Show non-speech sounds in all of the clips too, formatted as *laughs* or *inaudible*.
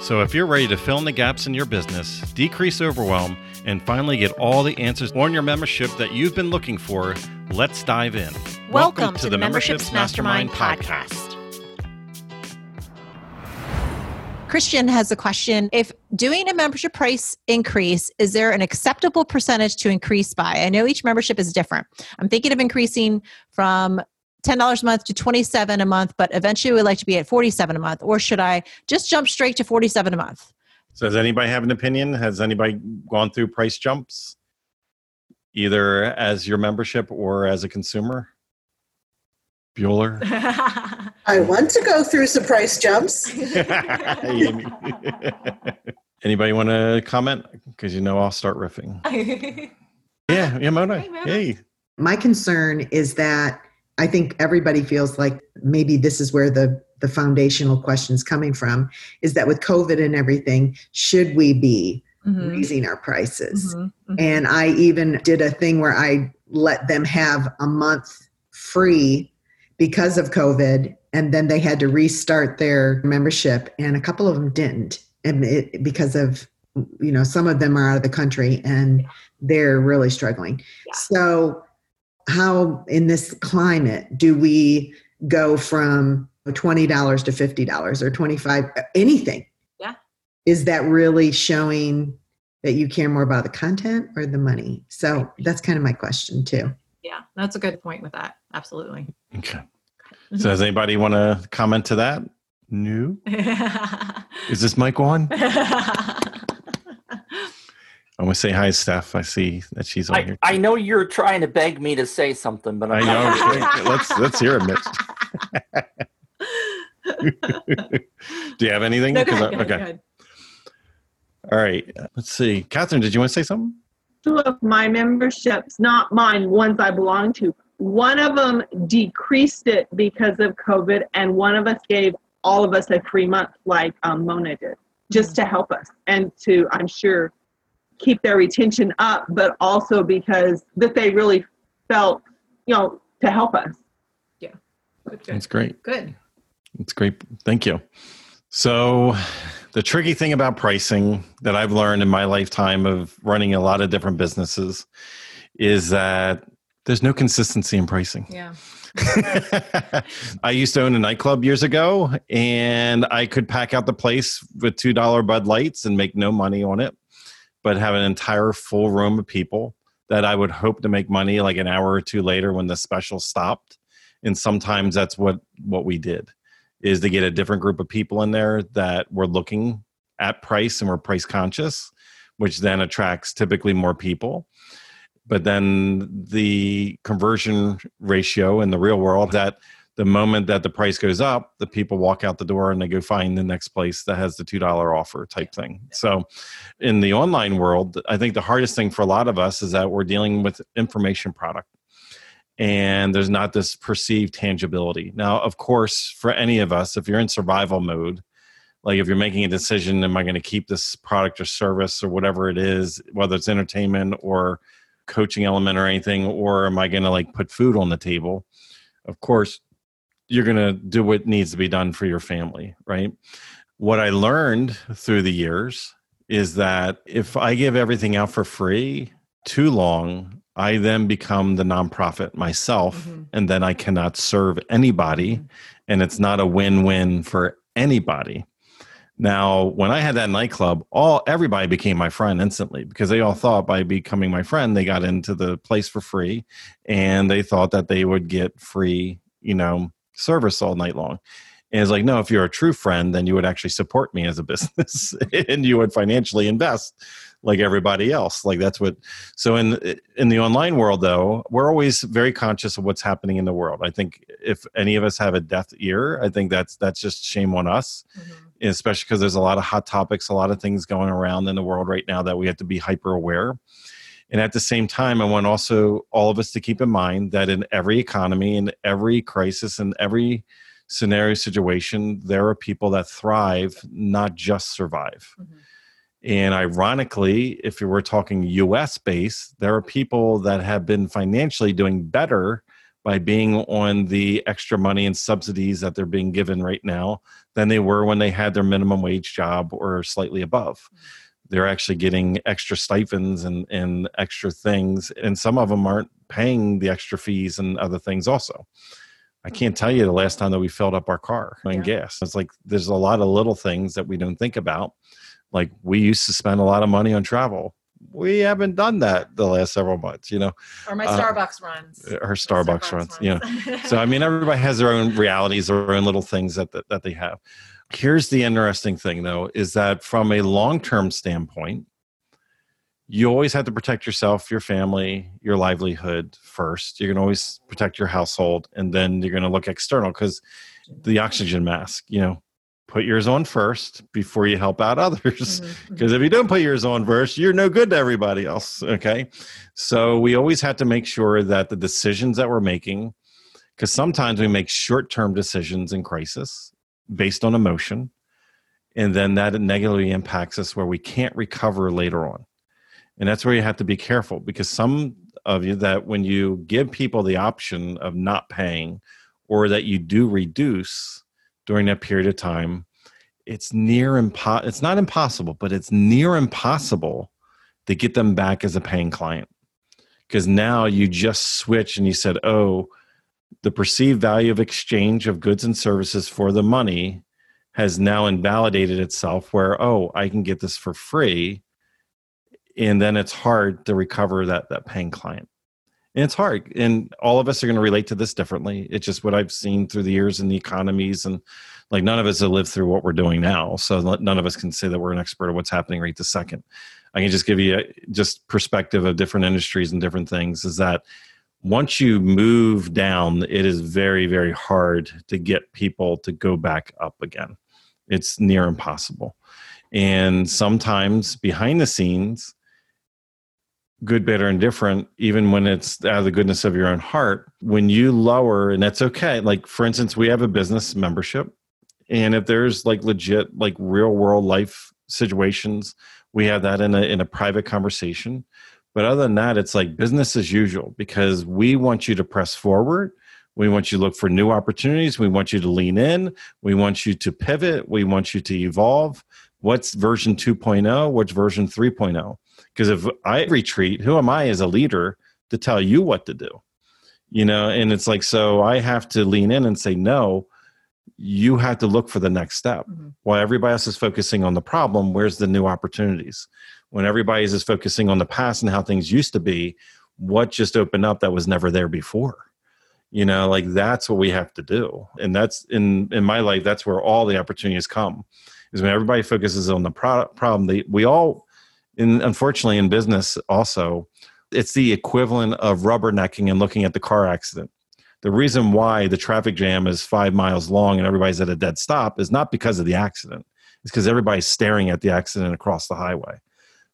So, if you're ready to fill in the gaps in your business, decrease overwhelm, and finally get all the answers on your membership that you've been looking for, let's dive in. Welcome, Welcome to, to, the Memberships, Mastermind, Mastermind podcast. Christian has a question. If doing a membership price increase, is there an acceptable percentage to increase by? I know each membership is different. I'm thinking of increasing from $10 a month to 27 a month, but eventually we'd like to be at 47 a month? Or should I just jump straight to 47 a month? So does anybody have an opinion? Has anybody gone through price jumps? Either as your membership or as a consumer? Bueller? *laughs* I want to go through some price jumps. *laughs* *laughs* Anybody want to comment? Because you know I'll start riffing. yeah, yeah, Mona. Hey, Mona. hey. My concern is that I think everybody feels like maybe this is where the the foundational question is coming from is that with COVID and everything, should we be mm-hmm. raising our prices? Mm-hmm. Mm-hmm. And I even did a thing where I let them have a month free because of COVID, and then they had to restart their membership, and a couple of them didn't, and it, because of you know some of them are out of the country and they're really struggling. Yeah. So how in this climate do we go from $20 to $50 or 25 anything? Yeah. Is that really showing that you care more about the content or the money? So right. that's kind of my question too. Yeah that's a good point with that. Absolutely. Okay. *laughs* So does anybody want to comment to that? No *laughs* is this mic on *laughs* I'm gonna say hi, Steph. I see that she's on I, here. I know you're trying to beg me to say something, but I'm i know. let's let's hear it, Mitch. *laughs* Do you have anything? No, I, okay. All right. Let's see. Catherine, did you want to say something? Two of my memberships, not mine, ones I belong to. One of them decreased it because of COVID, and one of us gave all of us a free month, like um, Mona did, just to help us and to, I'm sure, keep their retention up, but also because that they really felt, you know, to help us. Yeah. Good. That's great. Good. That's great. Thank you. So, the tricky thing about pricing that I've learned in my lifetime of running a lot of different businesses is that there's no consistency in pricing. Yeah. *laughs* I used to own a nightclub years ago, and I could pack out the place with $2 Bud Lights and make no money on it but have an entire full room of people that I would hope to make money like an hour or two later when the special stopped. And sometimes that's what what we did is to get a different group of people in there that were looking at price and were price conscious, which then attracts typically more people. But then the conversion ratio in the real world that the moment that the price goes up, the people walk out the door and they go find the next place that has the $2 offer type thing. So, in the online world, I think the hardest thing for a lot of us is that we're dealing with information product and there's not this perceived tangibility. Now, of course, for any of us, if you're in survival mode, like if you're making a decision, am I going to keep this product or service or whatever it is, whether it's entertainment or coaching element or anything, or am I going to like put food on the table? Of course, you're going to do what needs to be done for your family, right? What I learned through the years is that if I give everything out for free too long, I then become the nonprofit myself, mm-hmm. and then I cannot serve anybody, mm-hmm. and it's not a win-win for anybody. Now, when I had that nightclub, all everybody became my friend instantly because they all thought by becoming my friend, they got into the place for free, and they thought that they would get free, you know, service all night long. And it's like, no, if you're a true friend, then you would actually support me as a *laughs* business and you would financially invest like everybody else. Like that's what. So in in the online world, though, we're always very conscious of what's happening in the world. I think if any of us have a deaf ear, I think that's that's just shame on us. Mm-hmm especially because there's a lot of hot topics, a lot of things going around in the world right now that we have to be hyper aware. And at the same time, I want also all of us to keep in mind that in every economy, in every crisis, in every scenario situation, there are people that thrive, not just survive. Mm-hmm. And ironically, if you were talking US based, there are people that have been financially doing better by being on the extra money and subsidies that they're being given right now than they were when they had their minimum wage job or slightly above. Mm-hmm. They're actually getting extra stipends and, and extra things, and some of them aren't paying the extra fees and other things also. I can't tell you the last time that we filled up our car and yeah. gas. It's like there's a lot of little things that we don't think about. Like we used to spend a lot of money on travel we haven't done that the last several months, you know. Or my uh, Starbucks runs. Her Starbucks, Starbucks runs, runs. yeah. so I mean, everybody has their own realities, their own little things that, that that they have. Here's the interesting thing, though, is that from a long-term standpoint, you always have to protect yourself, your family, your livelihood first. You're going to always protect your household, and then you're going to look external because the oxygen mask, you know, put yours on first before you help out *laughs* others because mm-hmm. mm-hmm. if you don't put yours on first you're no good to everybody else okay so we always have to make sure that the decisions that we're making because sometimes we make short-term decisions in crisis based on emotion and then that negatively impacts us where we can't recover later on and that's where you have to be careful because some of you that when you give people the option of not paying or that you do reduce during that period of time it's near impo- it's not impossible but it's near impossible to get them back as a paying client. Because now you just switch and you said oh the perceived value of exchange of goods and services for the money has now invalidated itself where oh i can get this for free and then it's hard to recover that that paying client and it's hard and all of us are going to relate to this differently. It's just what i've seen through the years in the economies and like none of us have lived through what we're doing now so none of us can say that we're an expert of what's happening right this second. I can just give you a, just perspective of different industries and different things is that once you move down it is very very hard to get people to go back up again. It's near impossible. And sometimes behind the scenes good, better, and different, even when it's out of the goodness of your own heart, when you lower, and that's okay. Like, for instance, we have a business membership. And if there's like legit, like real world life situations, we have that in a, in a private conversation. But other than that, it's like business as usual because we want you to press forward. We want you to look for new opportunities. We want you to lean in. We want you to pivot. We want you to evolve. What's version 2.0? What's version 3.0? Because if I retreat, who am I as a leader to tell you what to do? You know, and it's like, so I have to lean in and say, no, you have to look for the next step. Mm-hmm. While everybody else is focusing on the problem, where's the new opportunities? When everybody is focusing on the past and how things used to be, what just opened up that was never there before? You know, like that's what we have to do. And that's in in my life, that's where all the opportunities come. Is when everybody focuses on the pro- problem. They, we all and unfortunately in business also it's the equivalent of rubbernecking and looking at the car accident. The reason why the traffic jam is five miles long and everybody's at a dead stop is not because of the accident. It's because everybody's staring at the accident across the highway.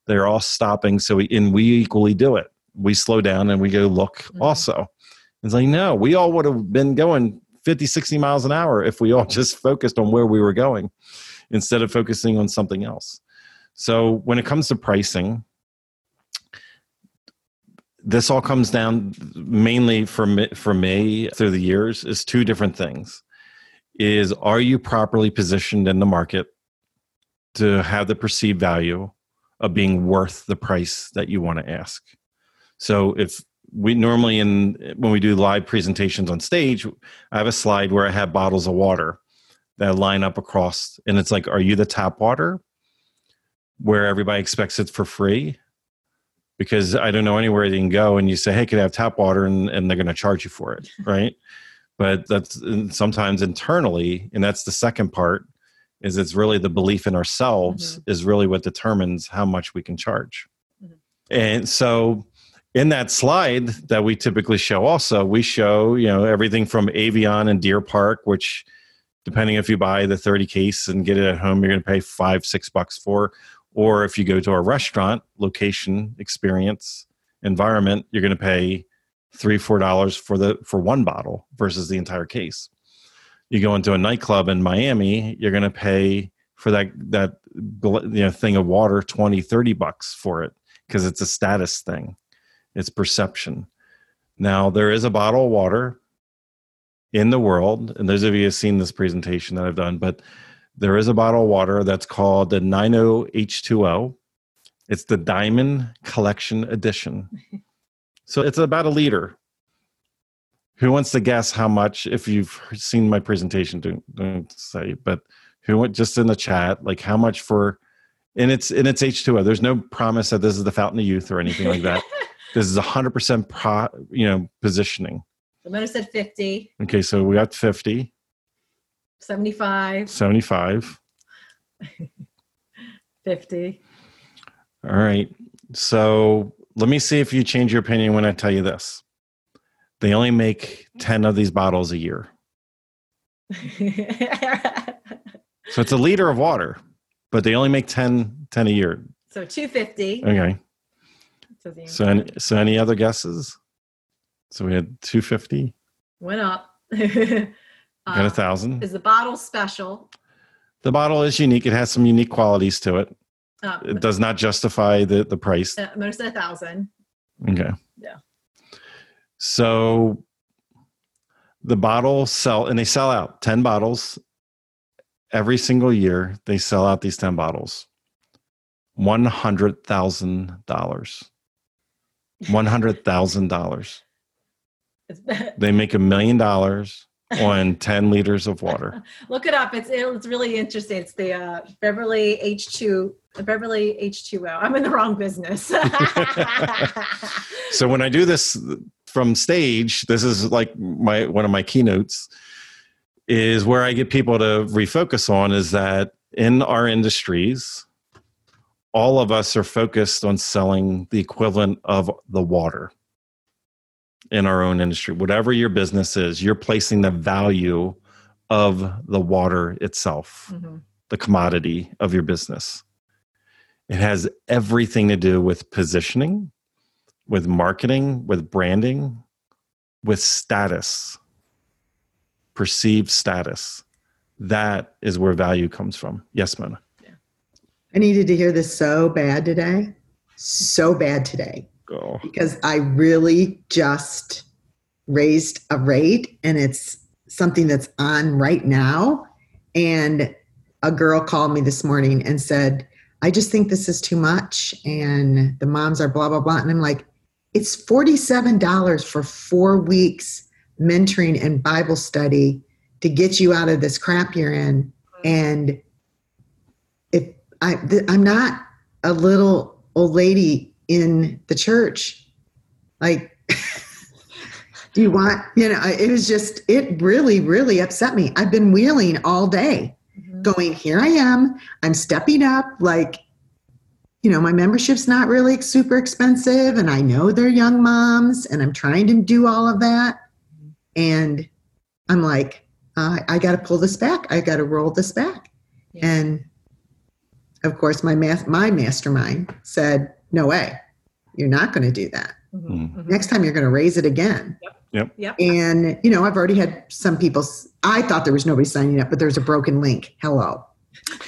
They're all stopping so we and we equally do it. We slow down and we go look mm-hmm. also. It's like no we all would have been going 50 60 miles an hour if we all *laughs* just focused on where we were going instead of focusing on something else so when it comes to pricing, this all comes down mainly for me, for me through the years is two different things. Is are you properly positioned in the market to have the perceived value of being worth the price that you want to ask? So if we normally in when we do live presentations on stage, I have a slide where I have bottles of water that line up across and it's like are you the tap water where everybody expects it for free because I don't know anywhere they can go and you say, hey, can I have tap water? And, and they're going to charge you for it, *laughs* right? but that's sometimes internally, and that's the second part, is it's really the belief in ourselves is really what determines how much we can charge. Mhm. And so in that slide that we typically show also, we show, you know, everything from Evian and Deer Park, which depending if you buy the 30 case and get it at home, you're going to pay five, six bucks for. Or if you go to a restaurant, location, experience, environment, you're going to pay three, four dollars for the for one bottle versus the entire case. You go into a nightclub in Miami, you're going to pay for that that you know thing of water 20, 30 bucks for it because it's a status thing. It's perception. Now there is a bottle of water in the world, and those of you have seen this presentation that I've done, but there is a bottle of water that's called the 90H2O. It's the Diamond Collection Edition. *laughs* So it's about a liter. Who wants to guess how much? If you've seen my presentation, don't, don't say, but who went just in the chat, like how much for? And it's and it's H2O. There's no promise that this is the fountain of youth or anything like that. *laughs* this is 100% pro, you know, positioning. The Mona said 50, Okay, so we got 50, 75, 75. *laughs* 50. All right. So let me see if you change your opinion when I tell you this. They only make 10 of these bottles a year. *laughs* So it's a liter of water, but they only make 10, 10 a year. so 250. Okay. So any, so any other guesses? So we had 250, went up. *laughs* got Uh, a thousand. is the bottle special? The bottle is unique. It has some unique qualities to it. Uh, It does not justify the, the price. uh, said a thousand. Okay. Yeah. So the bottle sell and they sell out 10 bottles every single year. They sell out these 10 bottles. $100,000. *laughs* $100,000. They make a million dollars on 10 liters of water. *laughs* look it up. It's it's really interesting. It's the uh, Beverly H2 Beverly H2O. I'm in the wrong business. *laughs* So when I do this from stage, this is like my one of my keynotes is where I get people to refocus on is that in our industries, all of us are focused on selling the equivalent of the water in our own industry. Whatever your business is, you're placing the value of the water itself Mhm. the commodity of your business. It has everything to do with positioning, with marketing, with branding, with status, perceived status. That is where value comes from. Yes, Mona. Yeah. I needed to hear this so bad today. So bad today. Oh, because I really just raised a rate and it's something that's on right now. And a girl called me this morning and said, I just think this is too much. And the moms are blah, blah, blah. And I'm like, it's $47 for four weeks mentoring and Bible study to get you out of this crap you're in. And if I, th- I'm not a little old lady in the church. Like, *laughs* do you want, you know, it was just, it really, really upset me. I've been wheeling all day, Mhm. going, here I am. I'm stepping up. Like, you know, my membership's not really super expensive, and I know they're young moms, and I'm trying to do all of that. And I'm like, uh, I got to pull this back. I got to roll this back. Yeah. And of course, my math, my mastermind said, "No way, you're not going to do that. Mhm. Mm. Mhm. Next time, you're going to raise it again." Yep. yep. And you know, I've already had some people. I thought there was nobody signing up, but there's a broken link. Hello,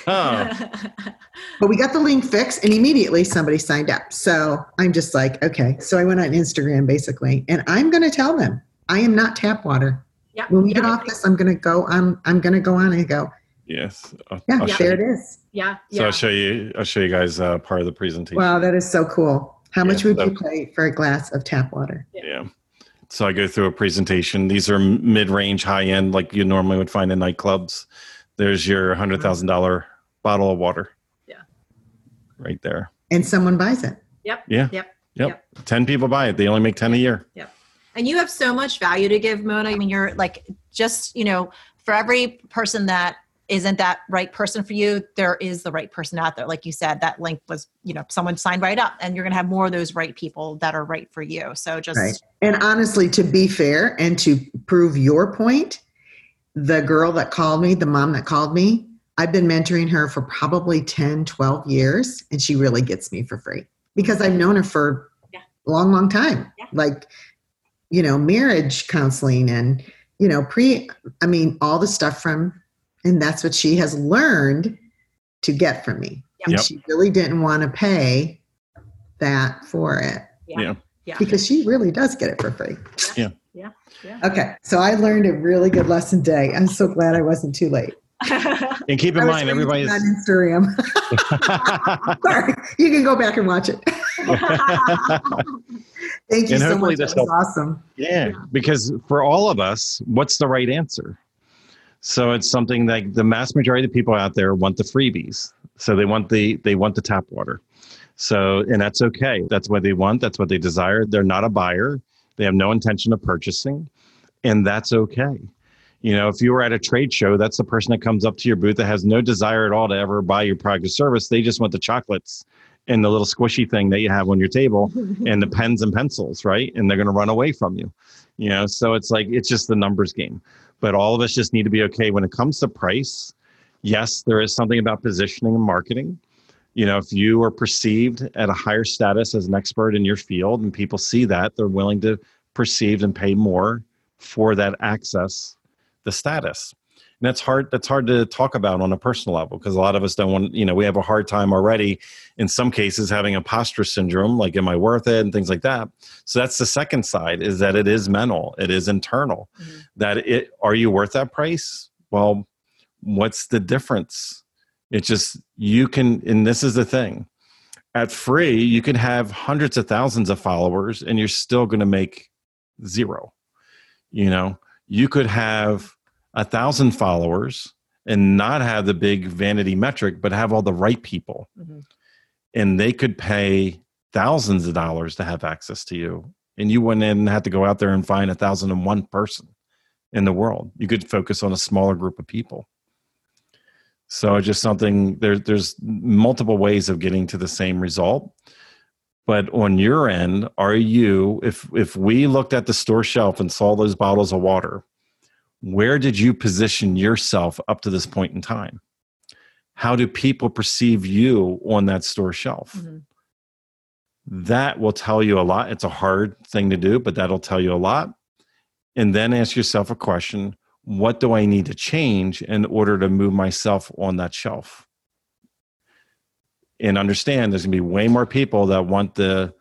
Oh, *laughs* but we got the link fixed, and immediately somebody signed up. So I'm just like, okay. So I went on Instagram basically, and I'm going to tell them I am not tap water. Yep. When we get Yeah. off this, I'm going to go. I'm I'm going to go on and go. Yes. I'll, Yeah, I'll Yeah. show there you. it is. So Yeah. Yeah. I'll show you. I'll show you guys uh, part of the presentation. Wow, that is so cool. How much Yeah, would so- you pay for a glass of tap water? Yeah. So I go through a presentation. These are mid-range, high-end, like you normally would find in nightclubs. There's your hundred thousand dollar bottle of water. Yeah. Right there. And someone buys it. Yep. Yeah. Yep. Yep. Ten people buy it. They only make ten a year. And you have so much value to give, Mona. I mean, you're like just, you know, for every person that isn't that right person for you, there is the right person out there. Like you said, that link was, you know, someone signed right up and you're going to have more of those right people that are right for you. So just. Right. And honestly, to be fair and to prove your point, the girl that called me, the mom that called me, I've been mentoring her for probably 10, 12 years, and she really gets me for free because I've known her for Yeah. a long, long time. Yeah. Like, you know, marriage counseling and, you know, pre, I mean, all the stuff from, and that's what she has learned to get from me. And Yep. she really didn't want to pay that for it Yeah. Yeah. because she really does get it for free. Yeah. Yeah. Okay, so I learned a really good lesson today. I'm so glad I wasn't too late. *laughs* And keep in I mind, reading everybody's. on Instagram. *laughs* *laughs* Sorry, you can go back and watch it. Thank you And so much. this That was awesome. Yeah, because for all of us, what's the right answer? So it's something that the mass majority of the people out there want the freebies. So they want the they want the tap water. So and that's okay. That's what they want. That's what they desire. They're not a buyer. They have no intention of purchasing, and that's okay. You know, if you were at a trade show, that's the person that comes up to your booth that has no desire at all to ever buy your product or service. They just want the chocolates and the little squishy thing that you have on your table *laughs* and the pens and pencils, right? And they're going to run away from you. You know, so it's like it's just the numbers game. But all of us just need to be okay when it comes to price. Yes, there is something about positioning and marketing. You know, if you are perceived at a higher status as an expert in your field and people see that, they're willing to perceive and pay more for that access, the status. And that's hard that's hard to talk about on a personal level because a lot of us don't want, you know, we have a hard time already in some cases having imposter syndrome, like am I worth it and things like that. So that's the second side is that it is mental, it is internal. Mhm. That it are you worth that price? Well, what's the difference? It's just you can, and this is the thing. At free, you can have hundreds of thousands of followers and you're still going to make zero. You know, you could have a thousand followers and not have the big vanity metric, but have all the right people. Mhm. and they could pay thousands of dollars to have access to you. And you wouldn't even have to go out there and find a thousand and one person in the world. You could focus on a smaller group of people. So it's just something there, there's multiple ways of getting to the same result. But on your end are you if if we looked at the store shelf and saw those bottles of water where did you position yourself up to this point in time how do people perceive you on that store shelf Mhm. that will tell you a lot. It's a hard thing to do, but that'll tell you a lot. And then ask yourself a question what do I need to change in order to move myself on that shelf? And understand there's gonna be way more people that want the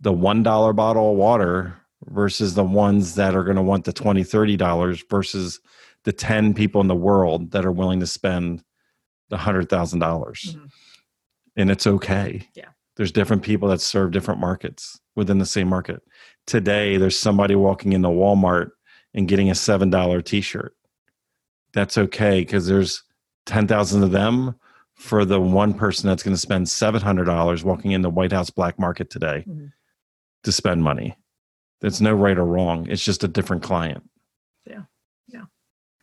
the one dollar bottle of water versus the ones that are gonna want the 20 30 dollars versus the 10 people in the world that are willing to spend the hundred thousand dollars. Mhm. And it's okay. Yeah. There's different people that serve different markets within the same market. Today, there's somebody walking into Walmart and getting a $7 t shirt. That's okay because there's 10,000 of them for the one person that's going to spend $700 walking in the White House black market today Mhm. to spend money. There's no right or wrong. It's just a different client. Yeah. Yeah.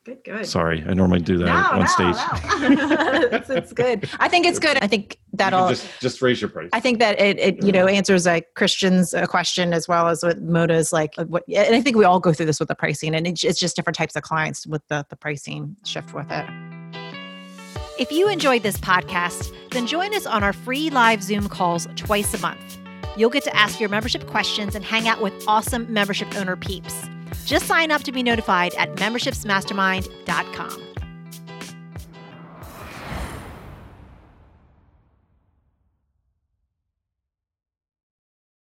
Good, good. Sorry, I normally do that no, on no, stage. no. *laughs* it's, it's good. I think it's good. I think that'll. just, just raise your price. I think that it, it you know answers like Christian's uh, question as well as what Mona's like. uh, What, and I think we all go through this with the pricing, and it's, it's just different types of clients with the the pricing shift with it. If you enjoyed this podcast, then join us on our free live Zoom calls twice a month. You'll get to ask your membership questions and hang out with awesome membership owner peeps. Just sign up to be notified at membershipsmastermind.com.